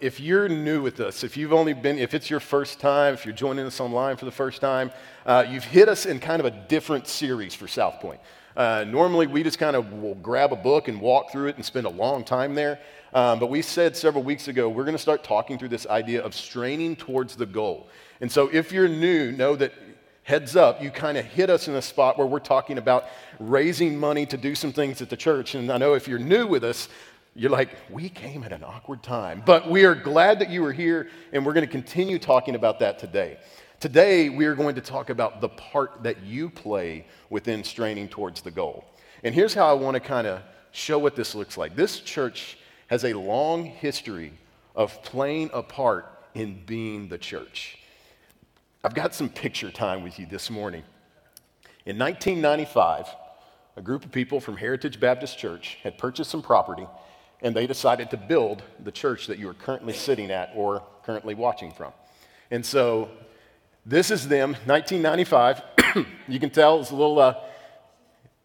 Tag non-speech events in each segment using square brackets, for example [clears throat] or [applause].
If you're new with us, if you've only been, if it's your first time, if you're joining us online for the first time, uh, you've hit us in kind of a different series for South Point. Uh, normally, we just kind of will grab a book and walk through it and spend a long time there. Um, but we said several weeks ago, we're going to start talking through this idea of straining towards the goal. And so if you're new, know that heads up, you kind of hit us in a spot where we're talking about raising money to do some things at the church. And I know if you're new with us, you're like, we came at an awkward time. But we are glad that you were here, and we're going to continue talking about that today. Today, we are going to talk about the part that you play within straining towards the goal. And here's how I want to kind of show what this looks like. This church has a long history of playing a part in being the church. I've got some picture time with you this morning. In 1995, a group of people from Heritage Baptist Church had purchased some property and they decided to build the church that you are currently sitting at or currently watching from. And so this is them, 1995. [clears throat] you can tell it's a little, uh,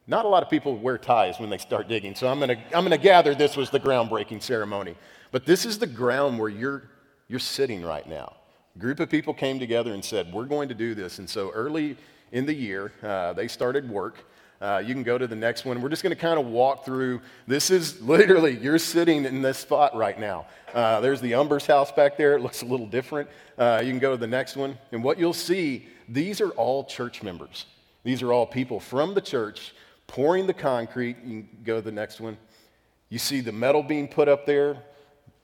not a lot of people wear ties when they start digging. So I'm to I'm gonna gather this was the groundbreaking ceremony. But this is the ground where you're, you're sitting right now. A group of people came together and said, We're going to do this. And so early in the year, uh, they started work. Uh, you can go to the next one. We're just going to kind of walk through. This is literally, you're sitting in this spot right now. Uh, there's the Umber's house back there. It looks a little different. Uh, you can go to the next one. And what you'll see, these are all church members. These are all people from the church pouring the concrete. You can go to the next one. You see the metal being put up there.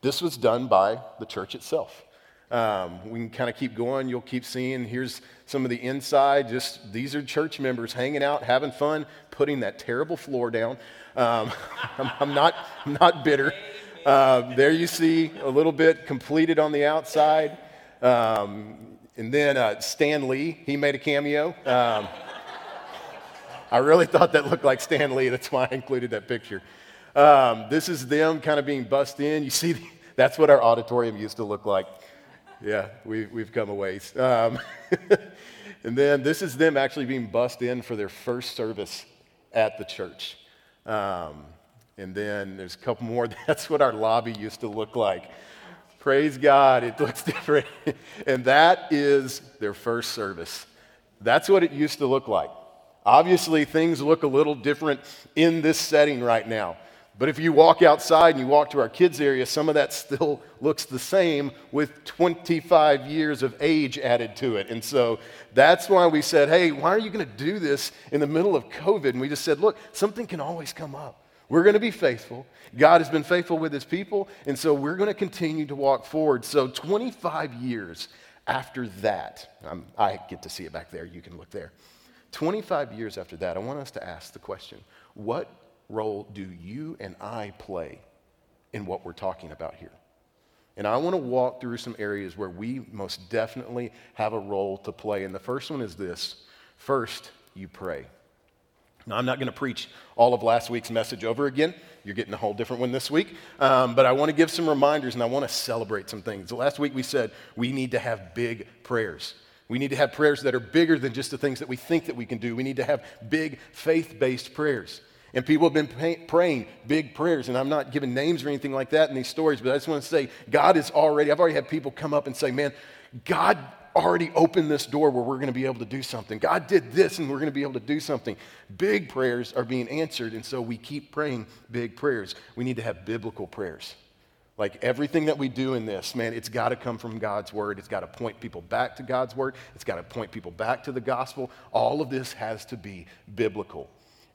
This was done by the church itself. Um, we can kind of keep going. You'll keep seeing. Here's some of the inside. Just these are church members hanging out, having fun, putting that terrible floor down. Um, [laughs] I'm, I'm, not, I'm not bitter. Uh, there you see a little bit completed on the outside. Um, and then uh, Stan Lee, he made a cameo. Um, [laughs] I really thought that looked like Stan Lee. That's why I included that picture. Um, this is them kind of being bussed in. You see, [laughs] that's what our auditorium used to look like yeah, we, we've come a ways. Um, [laughs] and then this is them actually being bussed in for their first service at the church. Um, and then there's a couple more. [laughs] That's what our lobby used to look like. Praise God, it looks [laughs] different. and that is their first service. That's what it used to look like. Obviously, things look a little different in this setting right now. But if you walk outside and you walk to our kids' area, some of that still [laughs] looks the same with 25 years of age added to it. And so that's why we said, hey, why are you going to do this in the middle of COVID? And we just said, look, something can always come up. We're going to be faithful. God has been faithful with his people. And so we're going to continue to walk forward. So 25 years after that, I'm, I get to see it back there. You can look there. 25 years after that, I want us to ask the question what role do you and I play in what we're talking about here? And I want to walk through some areas where we most definitely have a role to play. And the first one is this first, you pray. Now, I'm not going to preach all of last week's message over again. You're getting a whole different one this week. Um, but I want to give some reminders and I want to celebrate some things. Last week we said we need to have big prayers. We need to have prayers that are bigger than just the things that we think that we can do. We need to have big faith based prayers. And people have been pay- praying big prayers, and I'm not giving names or anything like that in these stories, but I just want to say God is already, I've already had people come up and say, man, God already opened this door where we're going to be able to do something. God did this, and we're going to be able to do something. Big prayers are being answered, and so we keep praying big prayers. We need to have biblical prayers. Like everything that we do in this, man, it's got to come from God's word. It's got to point people back to God's word. It's got to point people back to the gospel. All of this has to be biblical.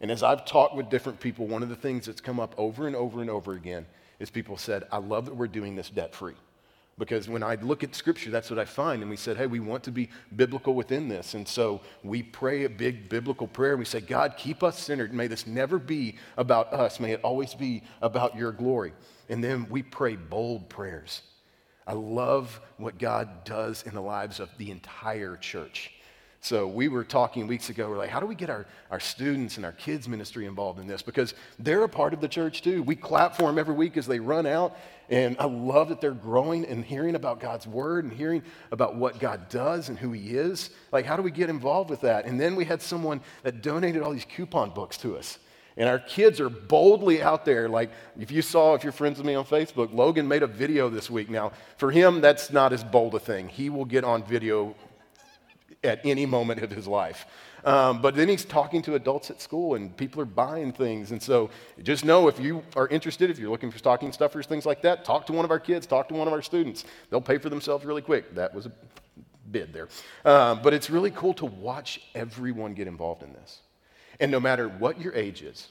And as I've talked with different people, one of the things that's come up over and over and over again is people said, I love that we're doing this debt free. Because when I look at scripture, that's what I find. And we said, hey, we want to be biblical within this. And so we pray a big biblical prayer. We say, God, keep us centered. May this never be about us. May it always be about your glory. And then we pray bold prayers. I love what God does in the lives of the entire church. So we were talking weeks ago, we're like, how do we get our, our students and our kids' ministry involved in this? Because they're a part of the church too. We clap for them every week as they run out. And I love that they're growing and hearing about God's word and hearing about what God does and who He is. Like, how do we get involved with that? And then we had someone that donated all these coupon books to us. And our kids are boldly out there. Like, if you saw, if you're friends with me on Facebook, Logan made a video this week. Now, for him, that's not as bold a thing. He will get on video at any moment of his life. Um, but then he's talking to adults at school, and people are buying things. And so just know if you are interested, if you're looking for stocking stuffers, things like that, talk to one of our kids, talk to one of our students. They'll pay for themselves really quick. That was a bid there. Um, but it's really cool to watch everyone get involved in this. And no matter what your age is,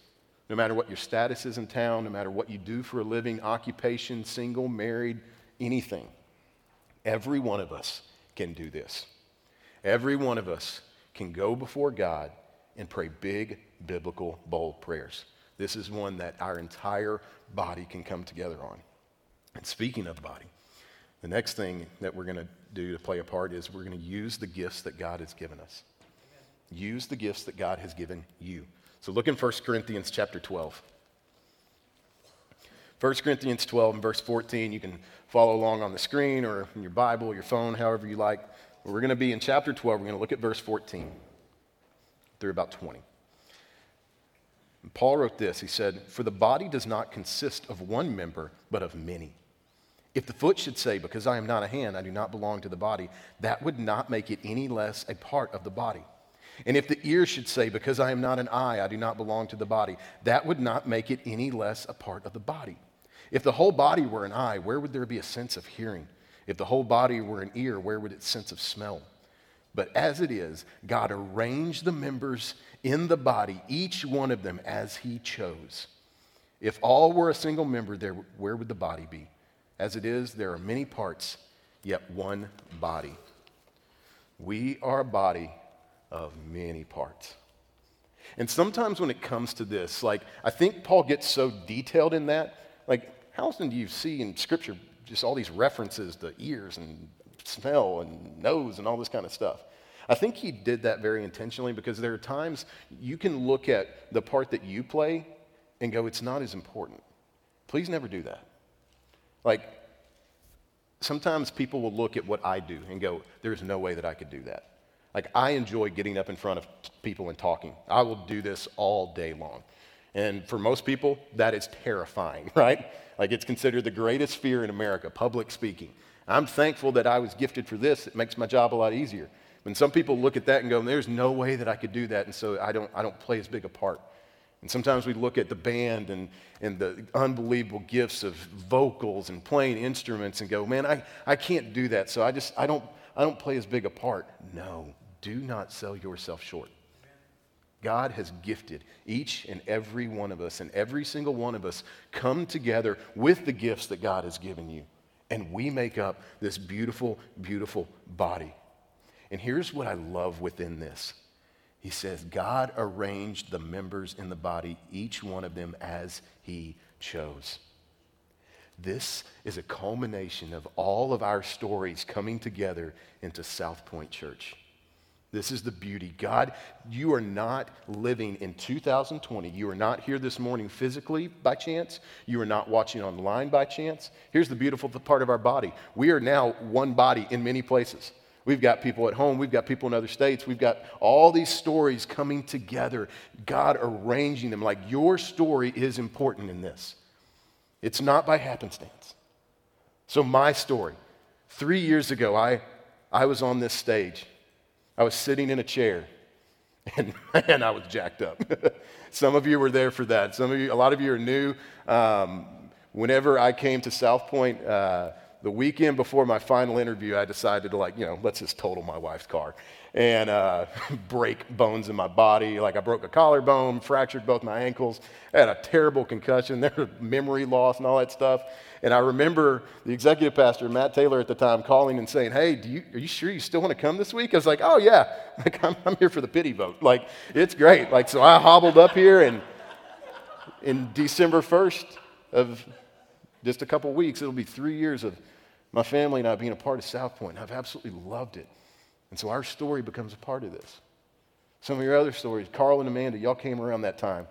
no matter what your status is in town, no matter what you do for a living, occupation, single, married, anything, every one of us can do this. Every one of us can go before God and pray big, biblical, bold prayers. This is one that our entire body can come together on. And speaking of body, the next thing that we're going to do to play a part is we're going to use the gifts that God has given us. Use the gifts that God has given you. So look in 1 Corinthians chapter 12. 1 Corinthians 12 and verse 14. You can follow along on the screen or in your Bible, your phone, however you like. We're going to be in chapter 12. We're going to look at verse 14 through about 20. And Paul wrote this. He said, For the body does not consist of one member, but of many. If the foot should say, Because I am not a hand, I do not belong to the body, that would not make it any less a part of the body. And if the ear should say, Because I am not an eye, I do not belong to the body, that would not make it any less a part of the body. If the whole body were an eye, where would there be a sense of hearing? If the whole body were an ear, where would its sense of smell? But as it is, God arranged the members in the body, each one of them as He chose. If all were a single member, there, where would the body be? As it is, there are many parts, yet one body. We are a body of many parts. And sometimes when it comes to this, like, I think Paul gets so detailed in that. Like, how often do you see in Scripture just all these references to ears and smell and nose and all this kind of stuff? I think he did that very intentionally because there are times you can look at the part that you play and go, it's not as important. Please never do that. Like, sometimes people will look at what I do and go, there's no way that I could do that. Like, I enjoy getting up in front of people and talking. I will do this all day long. And for most people, that is terrifying, [laughs] right? Like, it's considered the greatest fear in America, public speaking. I'm thankful that I was gifted for this. It makes my job a lot easier. When some people look at that and go, there's no way that I could do that, and so I don't, I don't play as big a part. And sometimes we look at the band and, and the unbelievable gifts of vocals and playing instruments and go, man, I, I can't do that, so I just, I don't, I don't play as big a part. No, do not sell yourself short. God has gifted each and every one of us, and every single one of us come together with the gifts that God has given you. And we make up this beautiful, beautiful body. And here's what I love within this He says, God arranged the members in the body, each one of them as He chose. This is a culmination of all of our stories coming together into South Point Church. This is the beauty. God, you are not living in 2020. You are not here this morning physically by chance. You are not watching online by chance. Here's the beautiful part of our body we are now one body in many places. We've got people at home, we've got people in other states, we've got all these stories coming together, God arranging them. Like your story is important in this. It's not by happenstance. So, my story three years ago, I, I was on this stage I was sitting in a chair, [laughs] and man, I was jacked up. [laughs] Some of you were there for that. Some of you, a lot of you are new. Um, whenever I came to South Point, uh, the weekend before my final interview, I decided to like, you know, let's just total my wife's car and uh, [laughs] break bones in my body. Like I broke a collarbone, fractured both my ankles, had a terrible concussion, [laughs] there was memory loss and all that stuff. And I remember the executive pastor, Matt Taylor, at the time calling and saying, Hey, do you, are you sure you still want to come this week? I was like, Oh, yeah. [laughs] Like, I'm, I'm here for the pity vote. Like, it's great. Like, so I hobbled up here, and in December 1st of just a couple weeks, it'll be three years of my family and I being a part of South Point. I've absolutely loved it. And so our story becomes a part of this. Some of your other stories, Carl and Amanda, y'all came around that time.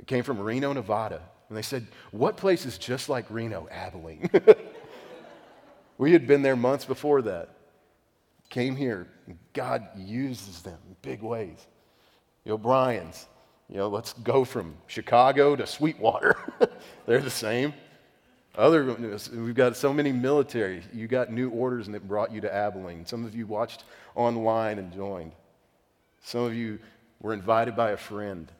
It came from Reno, Nevada. And they said, What place is just like Reno? Abilene. [laughs] we had been there months before that. Came here, God uses them in big ways. The O'Briens, You know, let's go from Chicago to Sweetwater. [laughs] They're the same. Other, we've got so many military. You got new orders and it brought you to Abilene. Some of you watched online and joined. Some of you were invited by a friend.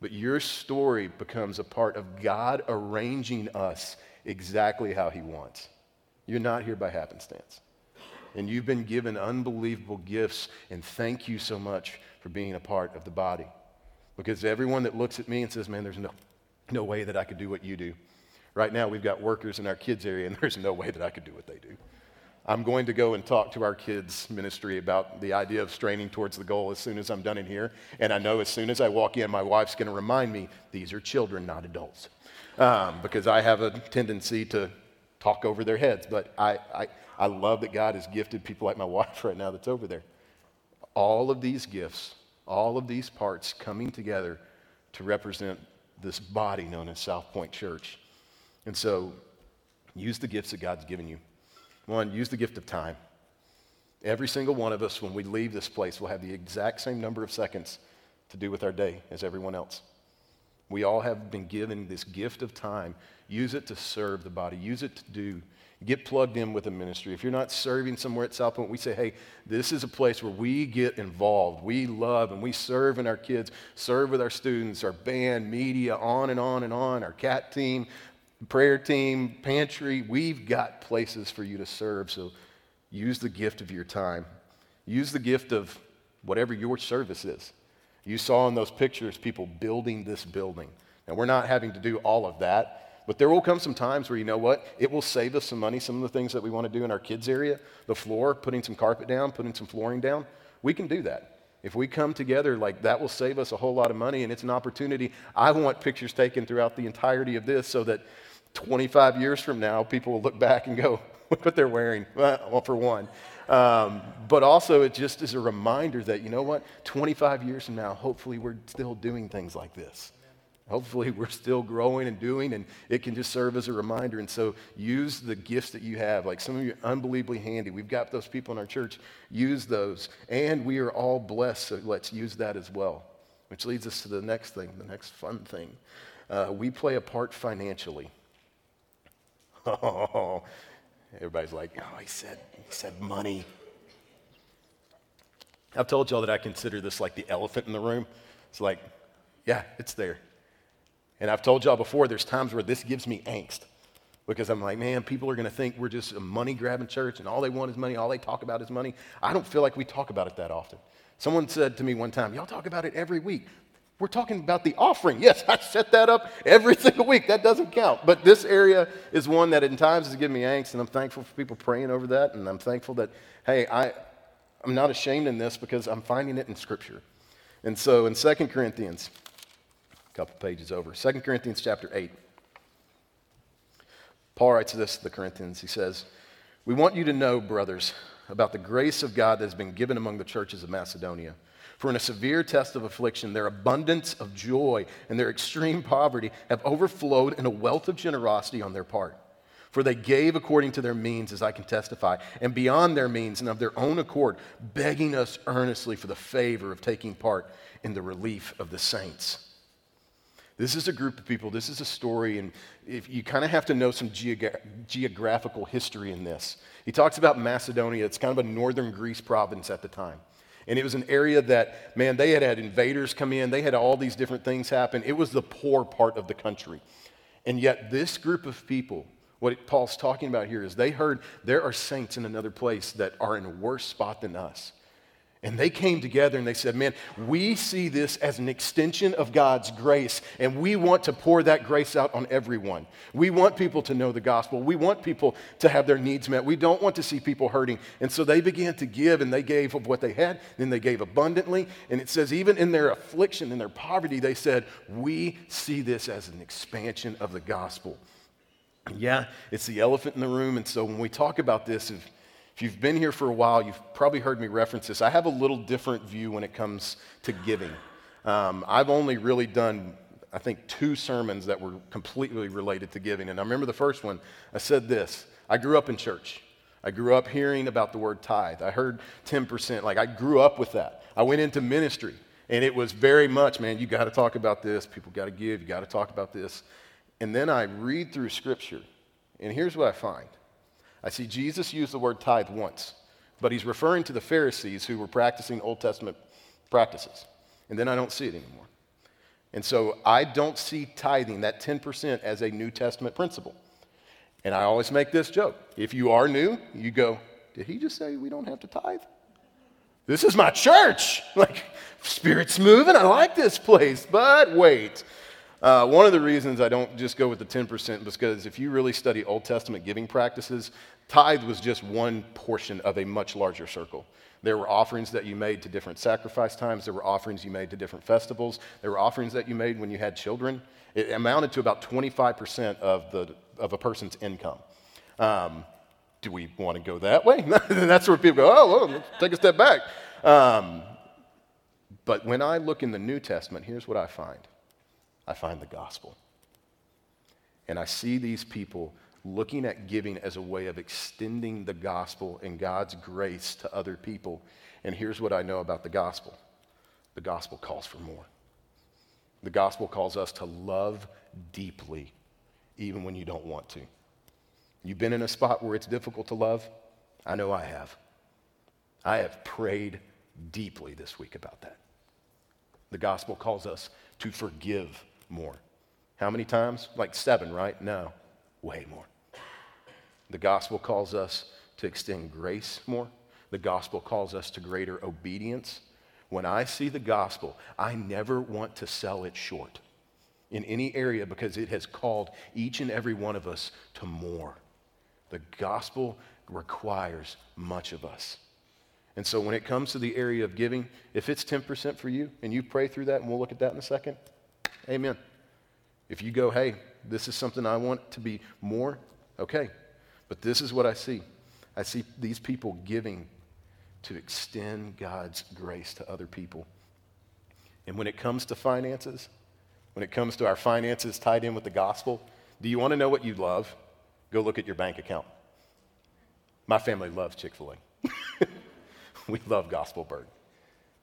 But your story becomes a part of God arranging us exactly how He wants. You're not here by happenstance. And you've been given unbelievable gifts, and thank you so much for being a part of the body. Because everyone that looks at me and says, Man, there's no, no way that I could do what you do. Right now, we've got workers in our kids' area, and [laughs] there's no way that I could do what they do. I'm going to go and talk to our kids' ministry about the idea of straining towards the goal as soon as I'm done in here. And I know as soon as I walk in, my wife's going to remind me these are children, not adults. Um, because I have a tendency to talk over their heads. But I, I, I love that God has gifted people like my [laughs] wife right now that's over there. All of these gifts, all of these parts coming together to represent this body known as South Point Church. And so use the gifts that God's given you. One, use the gift of time. Every single one of us, when we leave this place, will have the exact same number of seconds to do with our day as everyone else. We all have been given this gift of time. Use it to serve the body, use it to do. Get plugged in with a ministry. If you're not serving somewhere at South Point, we say, hey, this is a place where we get involved. We love and we serve in our kids, serve with our students, our band, media, on and on and on, our cat team, prayer team, pantry. We've got places for you to serve. So use the gift of your time. Use the gift of whatever your service is. You saw in those pictures people building this building. Now, we're not having to do all of that, but there will come some times where you know what? It will save us some money. Some of the things that we want to do in our kids' area, the floor, putting some carpet down, putting some flooring down, we can do that. If we come together, like that will save us a whole lot of money, and it's an opportunity. I want pictures taken throughout the entirety of this so that 25 years from now, people will look back and go, [laughs] look what they're wearing. Well, for one. Um, but also, it just is a reminder that, you know what, 25 years from now, hopefully we're still doing things like this. Hopefully, we're still growing and doing, and it can just serve as a reminder. And so, use the gifts that you have. Like some of you are unbelievably handy. We've got those people in our church. Use those. And we are all blessed, so let's use that as well. Which leads us to the next thing, the next fun thing. Uh, we play a part financially. Oh, [laughs] everybody's like, oh, he said, he said money. I've told y'all that I consider this like the elephant in the room. It's like, yeah, it's there. And I've told y'all before, there's times where this gives me angst because I'm like, man, people are going to think we're just a money grabbing church and all they want is money, all they talk about is money. I don't feel like we talk about it that often. Someone said to me one time, y'all talk about it every week. We're talking about the offering. [laughs] Yes, I set that up every [laughs] single week. That doesn't count. But this area is one that in times has given me angst, and I'm thankful for people praying over that. And I'm thankful that, hey, I, I'm not ashamed in this because I'm finding it in Scripture. And so in 2 Corinthians, couple pages over, 2 Corinthians chapter 8, Paul writes this to the Corinthians. He says, We want you to know, brothers, about the grace of God that has been given among the churches of Macedonia. For in a severe test of affliction, their abundance of joy and their extreme poverty have overflowed in a wealth of generosity on their part. For they gave according to their means, as I can testify, and beyond their means and of their own accord, begging us earnestly for the favor of taking part in the relief of the saints. This is a group of people, this is a story, and if you kind of have to know some geogra- geographical history in this. He talks about Macedonia, it's kind of a northern Greece province at the time. And it was an area that, man, they had had invaders come in, they had all these different things happen. It was the poor part of the country. And yet, this group of people, what Paul's talking about here is they heard there are saints in another place that are in a worse spot than us. And they came together and they said, Man, we see this as an extension of God's grace, and we want to pour that grace out on everyone. We want people to know the gospel. We want people to have their needs met. We don't want to see people hurting. And so they began to give, and they gave of what they had, then they gave abundantly. And it says, even in their affliction, in their poverty, they said, We see this as an expansion of the gospel. Yeah, it's the elephant in the room. And so when we talk about this, if if you've been here for a while, you've probably heard me reference this. I have a little different view when it comes to giving. Um, I've only really done, I think, two sermons that were completely related to giving. And I remember the first one, I said this I grew up in church. I grew up hearing about the word tithe. I heard 10%. Like, I grew up with that. I went into ministry. And it was very much, man, you got to talk about this. People got to give. You got to talk about this. And then I read through Scripture, and here's what I find I see Jesus use the word tithe once, but he's referring to the Pharisees who were practicing Old Testament practices. And then I don't see it anymore. And so I don't see tithing, that 10%, as a New Testament principle. And I always make this joke. If you are new, you go, Did he just say we don't have to tithe? This is my church. [laughs] Like, Spirit's moving. I like this place. But wait. Uh, one of the reasons I don't just go with the 10% because if you really study Old Testament giving practices, tithe was just one portion of a much larger circle. There were offerings that you made to different sacrifice times. There were offerings you made to different festivals. There were offerings that you made when you had children. It amounted to about 25% of, the, of a person's income. Um, do we want to go that way? [laughs] That's where people go, oh, well, take a step back. Um, but when I look in the New Testament, here's what I find I find the gospel. And I see these people looking at giving as a way of extending the gospel and God's grace to other people. And here's what I know about the gospel the gospel calls for more. The gospel calls us to love deeply, even when you don't want to. You've been in a spot where it's difficult to love? I know I have. I have prayed deeply this week about that. The gospel calls us to forgive more. How many times? Like seven, right? No, way more. The gospel calls us to extend grace more. The gospel calls us to greater obedience. When I see the gospel, I never want to sell it short in any area because it has called each and every one of us to more. The gospel requires much of us. And so when it comes to the area of giving, if it's 10% for you and you pray through that, and we'll look at that in a second, amen. If you go, hey, this is something I want to be more, okay, but this is what I see I see these people giving to extend God's grace to other people. And when it comes to finances, when it comes to our finances tied in with the gospel, do you want to know what you love? Go look at your bank account. My family loves Chick fil A. [laughs] we love Gospel Bird.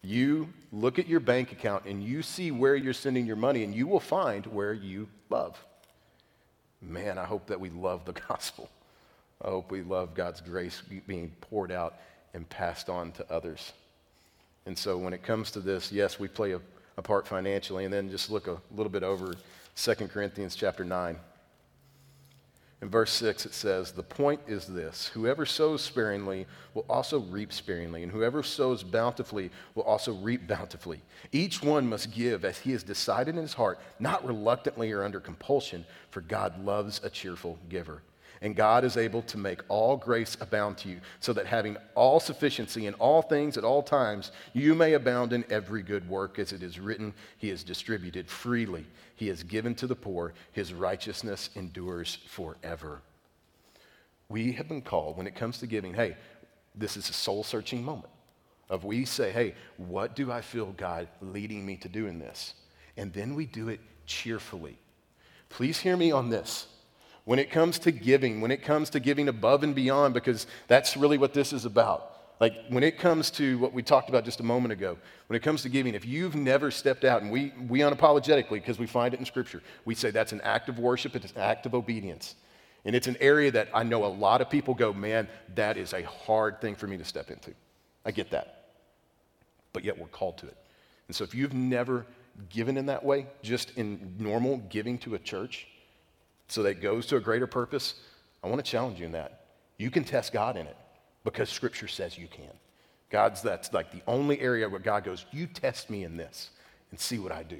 You look at your bank account and you see where you're sending your money, and you will find where you love. Man, I hope that we love the [laughs] gospel. I hope we love God's grace being poured out and passed on to others. And so when it comes to this, yes, we play a, a part financially. And then just look a little bit over 2 Corinthians chapter 9. In verse 6, it says, The point is this whoever sows sparingly will also reap sparingly, and whoever sows bountifully will also reap bountifully. Each one must give as he has decided in his heart, not reluctantly or under compulsion, for God loves a cheerful giver. And God is able to make all grace abound to you, so that having all sufficiency in all things at all times, you may abound in every good work, as it is written, He has distributed freely, He has given to the poor, His righteousness endures forever. We have been called, when it comes to giving, hey, this is a soul searching moment of we say, hey, what do I feel God leading me to do in this? And then we do it cheerfully. Please hear me on this when it comes to giving, when it comes to giving above and beyond, because that's really what this is about. Like when it comes to what we talked about just a moment ago, when it comes to giving, if you've never stepped out, and we, we unapologetically, because we find it in Scripture, we say that's an act of worship, it's an act of obedience. And it's an area that I know a lot of people go, man, that is a hard thing for me to step into. I get that. But yet we're called to it. And so if you've never given in that way, just in normal giving to a church, so that it goes to a greater purpose, I want to challenge you in that. You can test God in it because Scripture says you can. God's that's like the only area where God goes, You test me in this and see what I do.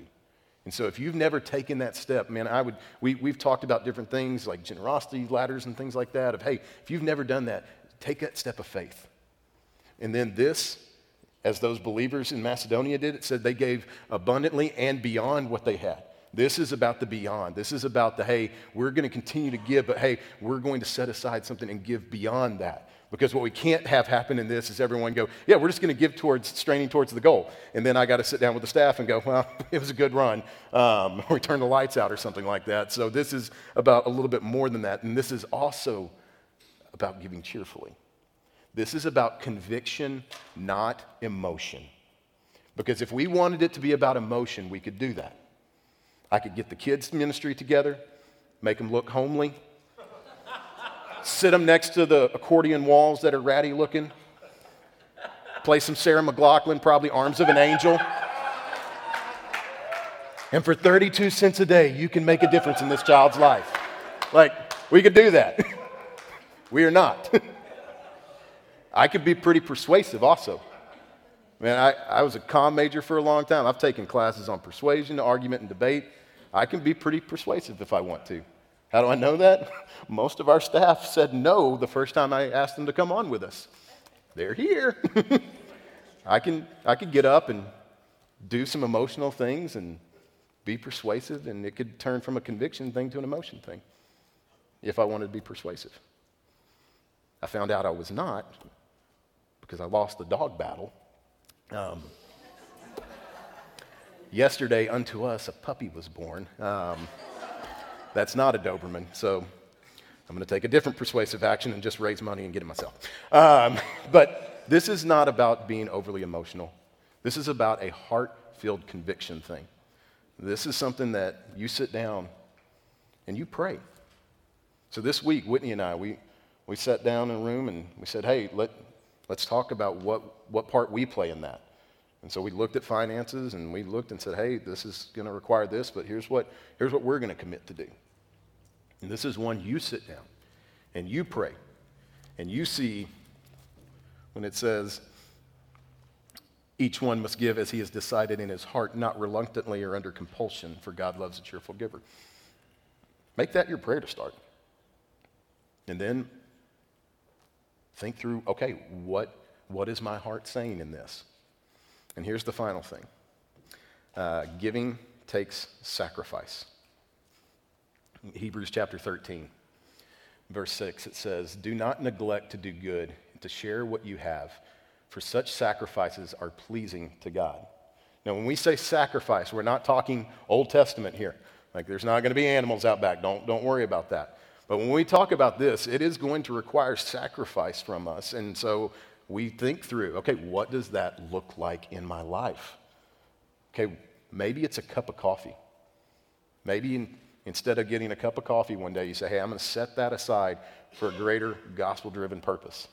And so if you've never taken that step, man, I would, we, we've talked about different things like generosity ladders and things like that. Of, hey, if you've never done that, take that step of faith. And then this, as those believers in Macedonia did, it said they gave abundantly and beyond what they had. This is about the beyond. This is about the, hey, we're going to continue to give, but hey, we're going to set aside something and give beyond that. Because what we can't have happen in this is everyone go, yeah, we're just going to give towards, straining towards the goal. And then I got to sit down with the staff and go, well, [laughs] it was a good run. Um, [laughs] or turn the lights out or something like that. So this is about a little bit more than that. And this is also about giving cheerfully. This is about conviction, not emotion. Because if we wanted it to be about emotion, we could do that. I could get the kids' ministry together, make them look homely, sit them next to the accordion walls that are ratty looking, play some Sarah McLachlan, probably Arms of an Angel. And for 32 cents a day, you can make a difference in this child's life. Like, we could do that. [laughs] we are not. [laughs] I could be pretty persuasive also. Man, I, I was a comm major for a long time. I've taken classes on persuasion, argument, and debate. I can be pretty persuasive if I want to. How do I know that? [laughs] Most of our staff said no the first time I asked them to come on with us. They're here. [laughs] I, can, I could get up and do some emotional things and be persuasive, and it could turn from a conviction thing to an emotion thing if I wanted to be persuasive. I found out I was not because I lost the dog battle. Um, yesterday, unto us, a puppy was born. Um, that's not a Doberman, so I'm going to take a different persuasive action and just raise money and get it myself. Um, but this is not about being overly emotional. This is about a heart filled conviction thing. This is something that you sit down and you pray. So this week, Whitney and I, we, we sat down in a room and we said, hey, let, let's talk about what, what part we play in that. And so we looked at finances and we looked and said, hey, this is going to require this, but here's what, here's what we're going to commit to do. And this is one you sit down and you pray and you see when it says, each one must give as he has decided in his heart, not reluctantly or under compulsion, for God loves a cheerful giver. Make that your prayer to start. And then think through okay, what, what is my heart saying in this? And here's the final thing uh, giving takes sacrifice. Hebrews chapter 13, verse 6, it says, Do not neglect to do good, to share what you have, for such sacrifices are pleasing to God. Now, when we say sacrifice, we're not talking Old Testament here. Like, there's not going to be animals out back. Don't, don't worry about that. But when we talk about this, it is going to require sacrifice from us. And so we think through okay, what does that look like in my life? Okay, maybe it's a cup of coffee. Maybe in, instead of getting a cup of coffee one day, you say, hey, I'm going to set that aside for a greater gospel driven purpose.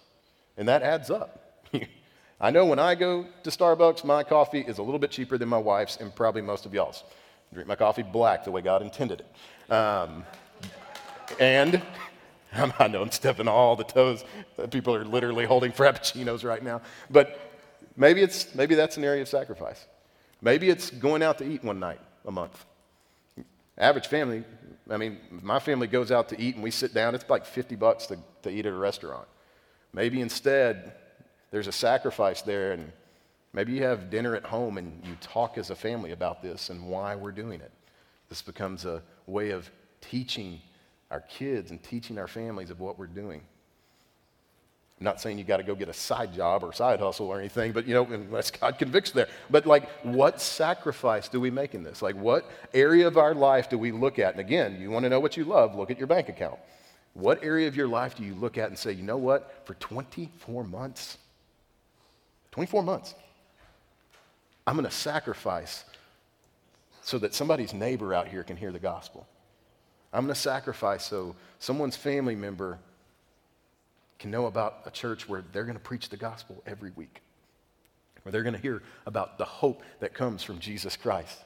And that adds up. [laughs] I know when I go to Starbucks, my coffee is a little bit cheaper than my wife's and probably most of y'all's. I drink my coffee black the way God intended it. Um, and [laughs] I know I'm stepping all the toes. Uh, people are literally holding frappuccinos right now. But maybe, it's, maybe that's an area of sacrifice. Maybe it's going out to eat one night a month. Average family, I mean, my family goes out to eat and we sit down, it's like 50 bucks to, to eat at a restaurant. Maybe instead, there's a sacrifice there, and maybe you have dinner at home and you talk as a family about this and why we're doing it. This becomes a way of teaching our kids and teaching our families of what we're doing. I'm not saying you got to go get a side job or side hustle or anything, but you know, unless God convicts there. But like, what sacrifice do we make in this? Like, what area of our life do we look at? And again, you want to know what you love, look at your bank account. What area of your life do you look at and say, you know what, for 24 months, 24 months, I'm going to sacrifice so that somebody's neighbor out here can hear the gospel? I'm going to sacrifice so someone's family member can know about a church where they're going to preach the gospel every week, where they're going to hear about the hope that comes from Jesus Christ.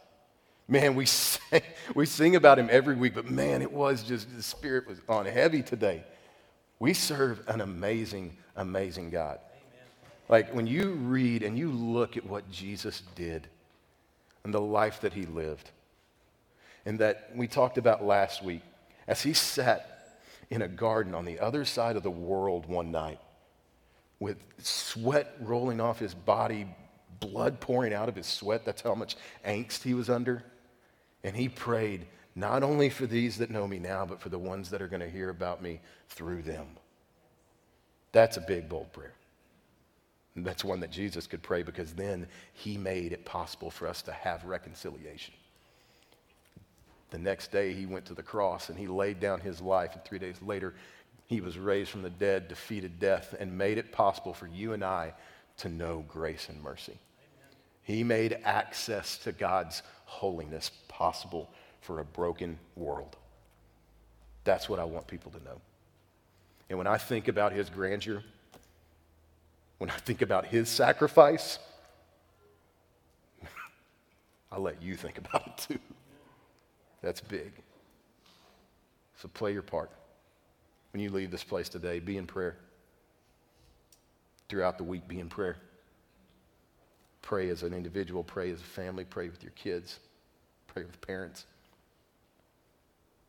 Man, we [laughs] sing, we sing about him every week, but man, it was just, the Spirit was on heavy today. We serve an amazing, amazing God. Amen. Like when you read and you look at what Jesus did and the life that he lived, and that we talked about last week as he sat in a garden on the other side of the world one night with sweat rolling off his body, blood pouring out of his sweat. That's how much angst he was under. And he prayed, not only for these that know me now, but for the ones that are going to hear about me through them. That's a big, bold prayer. And that's one that Jesus could pray because then he made it possible for us to have reconciliation. The next day, he went to the cross and he laid down his life. And three days later, he was raised from the dead, defeated death, and made it possible for you and I to know grace and mercy. Amen. He made access to God's holiness possible for a broken world. That's what I want people to know. And when I think about his grandeur, when I think about his sacrifice, [laughs] I'll let you think about it too. That's big. So play your part. When you leave this place today, be in prayer. Throughout the week, be in prayer. Pray as an individual, pray as a family, pray with your kids, pray with parents.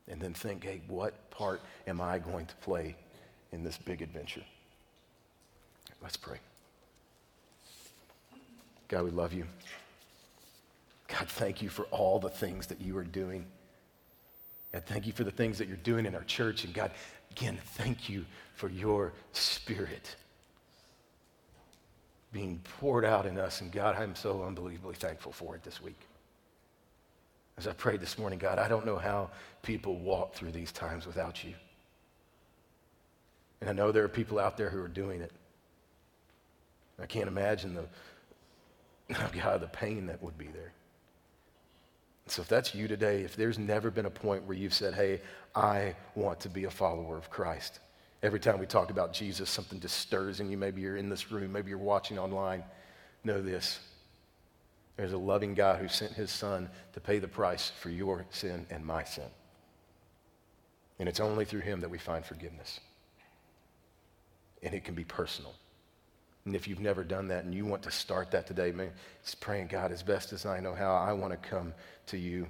And then think, hey, what part am I going to play in this big adventure? Let's pray. God, we love you. God, thank you for all the things that you are doing. And thank you for the things that you're doing in our church. And God, again, thank you for your spirit being poured out in us. And God, I'm so unbelievably thankful for it this week. As I prayed this morning, God, I don't know how people walk through these times without you. And I know there are people out there who are doing it. I can't imagine the, [laughs] God, the pain that would be there. So if that's you today, if there's never been a point where you've said, hey, I want to be a follower of Christ. Every time we talk about Jesus, something just stirs in you. Maybe you're in this room, maybe you're watching online. Know this. There's a loving God who sent his son to pay the price for your sin and my sin. And it's only through him that we find forgiveness. And it can be personal. And if you've never done that and you want to start that today, man, just praying, God, as best as I know how, I want to come to you.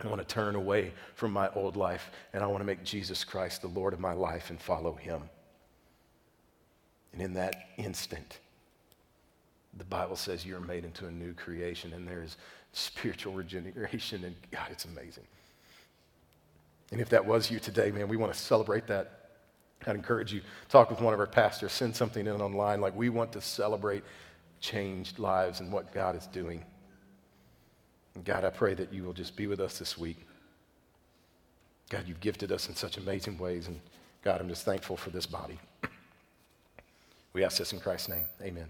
I want to turn away from my old life and I want to make Jesus Christ the Lord of my life and follow him. And in that instant, the Bible says you're made into a new creation and there's spiritual regeneration and God, it's amazing. And if that was you today, man, we want to celebrate that I'd encourage you, talk with one of our pastors, send something in online. Like we want to celebrate changed lives and what God is doing. And God, I pray that you will just be with us this week. God, you've gifted us in such amazing ways. And God, I'm just thankful for this body. We ask this in Christ's name. Amen.